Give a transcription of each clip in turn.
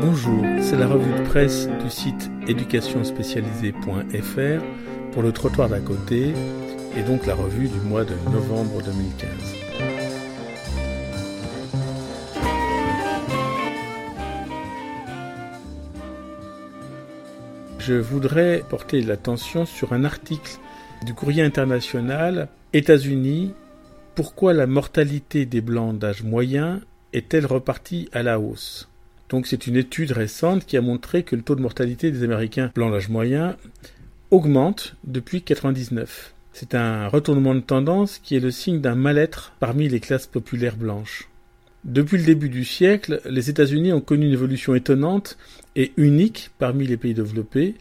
Bonjour, c'est la revue de presse du site éducationspécialisée.fr pour le trottoir d'à côté et donc la revue du mois de novembre 2015. Je voudrais porter l'attention sur un article du courrier international États-Unis Pourquoi la mortalité des blancs d'âge moyen est-elle repartie à la hausse? Donc c'est une étude récente qui a montré que le taux de mortalité des Américains blancs d'âge moyen augmente depuis 1999. C'est un retournement de tendance qui est le signe d'un mal-être parmi les classes populaires blanches. Depuis le début du siècle, les États-Unis ont connu une évolution étonnante et unique parmi les pays développés.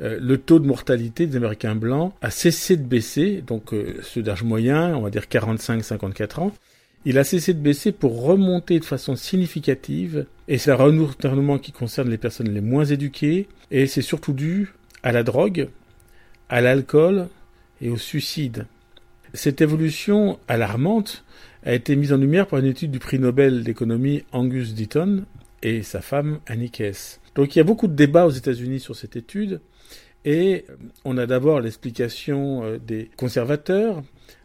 Euh, le taux de mortalité des Américains blancs a cessé de baisser, donc euh, ceux d'âge moyen, on va dire 45-54 ans, il a cessé de baisser pour remonter de façon significative, et c'est un retournement qui concerne les personnes les moins éduquées, et c'est surtout dû à la drogue, à l'alcool et au suicide. Cette évolution alarmante a été mise en lumière par une étude du prix Nobel d'économie Angus Deaton et sa femme Annie Kess. Donc il y a beaucoup de débats aux États-Unis sur cette étude, et on a d'abord l'explication euh, des conservateurs,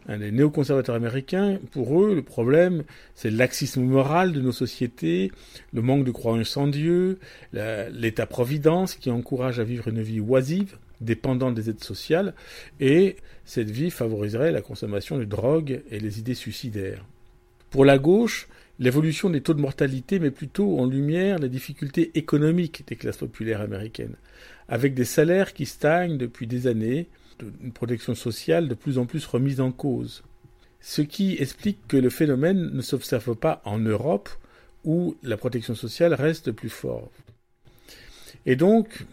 hein, les néoconservateurs américains. Pour eux, le problème, c'est le laxisme moral de nos sociétés, le manque de croyance en Dieu, l'État-providence qui encourage à vivre une vie oisive, dépendante des aides sociales, et cette vie favoriserait la consommation de drogue et les idées suicidaires. Pour la gauche, l'évolution des taux de mortalité met plutôt en lumière les difficultés économiques des classes populaires américaines avec des salaires qui stagnent depuis des années, une protection sociale de plus en plus remise en cause. Ce qui explique que le phénomène ne s'observe pas en Europe, où la protection sociale reste plus forte. Et donc,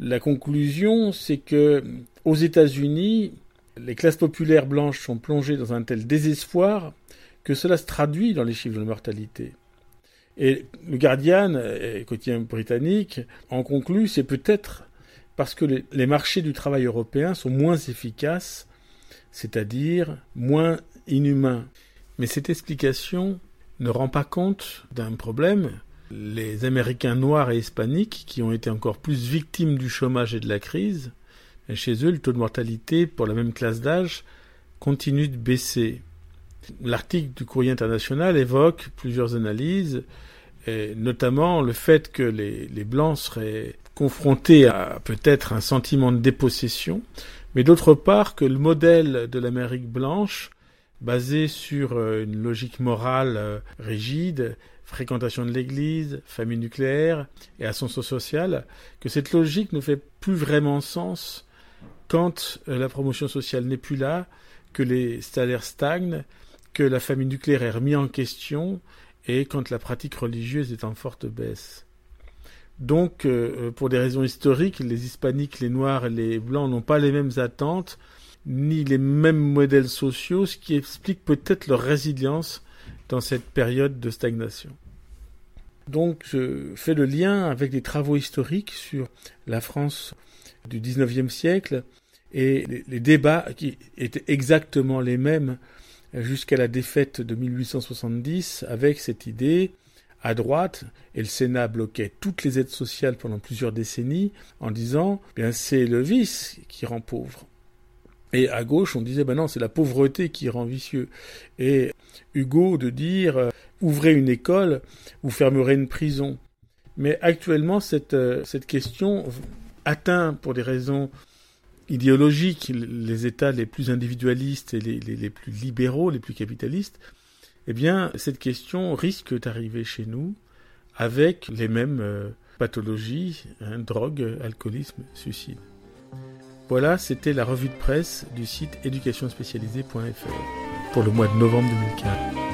la conclusion, c'est que aux États-Unis, les classes populaires blanches sont plongées dans un tel désespoir que cela se traduit dans les chiffres de mortalité. Et le Guardian, quotidien britannique, en conclut, c'est peut-être parce que les, marchés du travail européens sont moins efficaces, c'est-à-dire moins inhumains. Mais cette explication ne rend pas compte d'un problème. Les Américains noirs et hispaniques, qui ont été encore plus victimes du chômage et de la crise, chez eux, le taux de mortalité pour la même classe d'âge continue de baisser. L'article du Courrier international évoque plusieurs analyses, notamment le fait que les, les Blancs seraient confronté à peut-être un sentiment de dépossession, mais d'autre part que le modèle de l'Amérique blanche, basé sur euh, une logique morale euh, rigide, fréquentation de l'Église, famille nucléaire et ascension sociale, que cette logique ne fait plus vraiment sens quand euh, la promotion sociale n'est plus là, que les salaires stagnent, que la famille nucléaire est remise en question et quand la pratique religieuse est en forte baisse. Donc, euh, pour des raisons historiques, les hispaniques, les noirs et les blancs n'ont pas les mêmes attentes, ni les mêmes modèles sociaux, ce qui explique peut-être leur résilience dans cette période de stagnation. Donc, je fais le lien avec des travaux historiques sur la France du XIXe siècle et les débats qui étaient exactement les mêmes jusqu'à la défaite de 1870 avec cette idée à droite, et le Sénat bloquait toutes les aides sociales pendant plusieurs décennies en disant bien c'est le vice qui rend pauvre. Et à gauche, on disait ben non, c'est la pauvreté qui rend vicieux. Et Hugo de dire euh, ouvrez une école, vous fermerez une prison. Mais actuellement, cette, euh, cette question atteint pour des raisons idéologiques les États les plus individualistes et les, les plus libéraux, les plus capitalistes, eh bien, cette question risque d'arriver chez nous avec les mêmes euh, pathologies, hein, drogue, alcoolisme, suicide. Voilà, c'était la revue de presse du site éducationspécialisée.fr pour le mois de novembre 2015.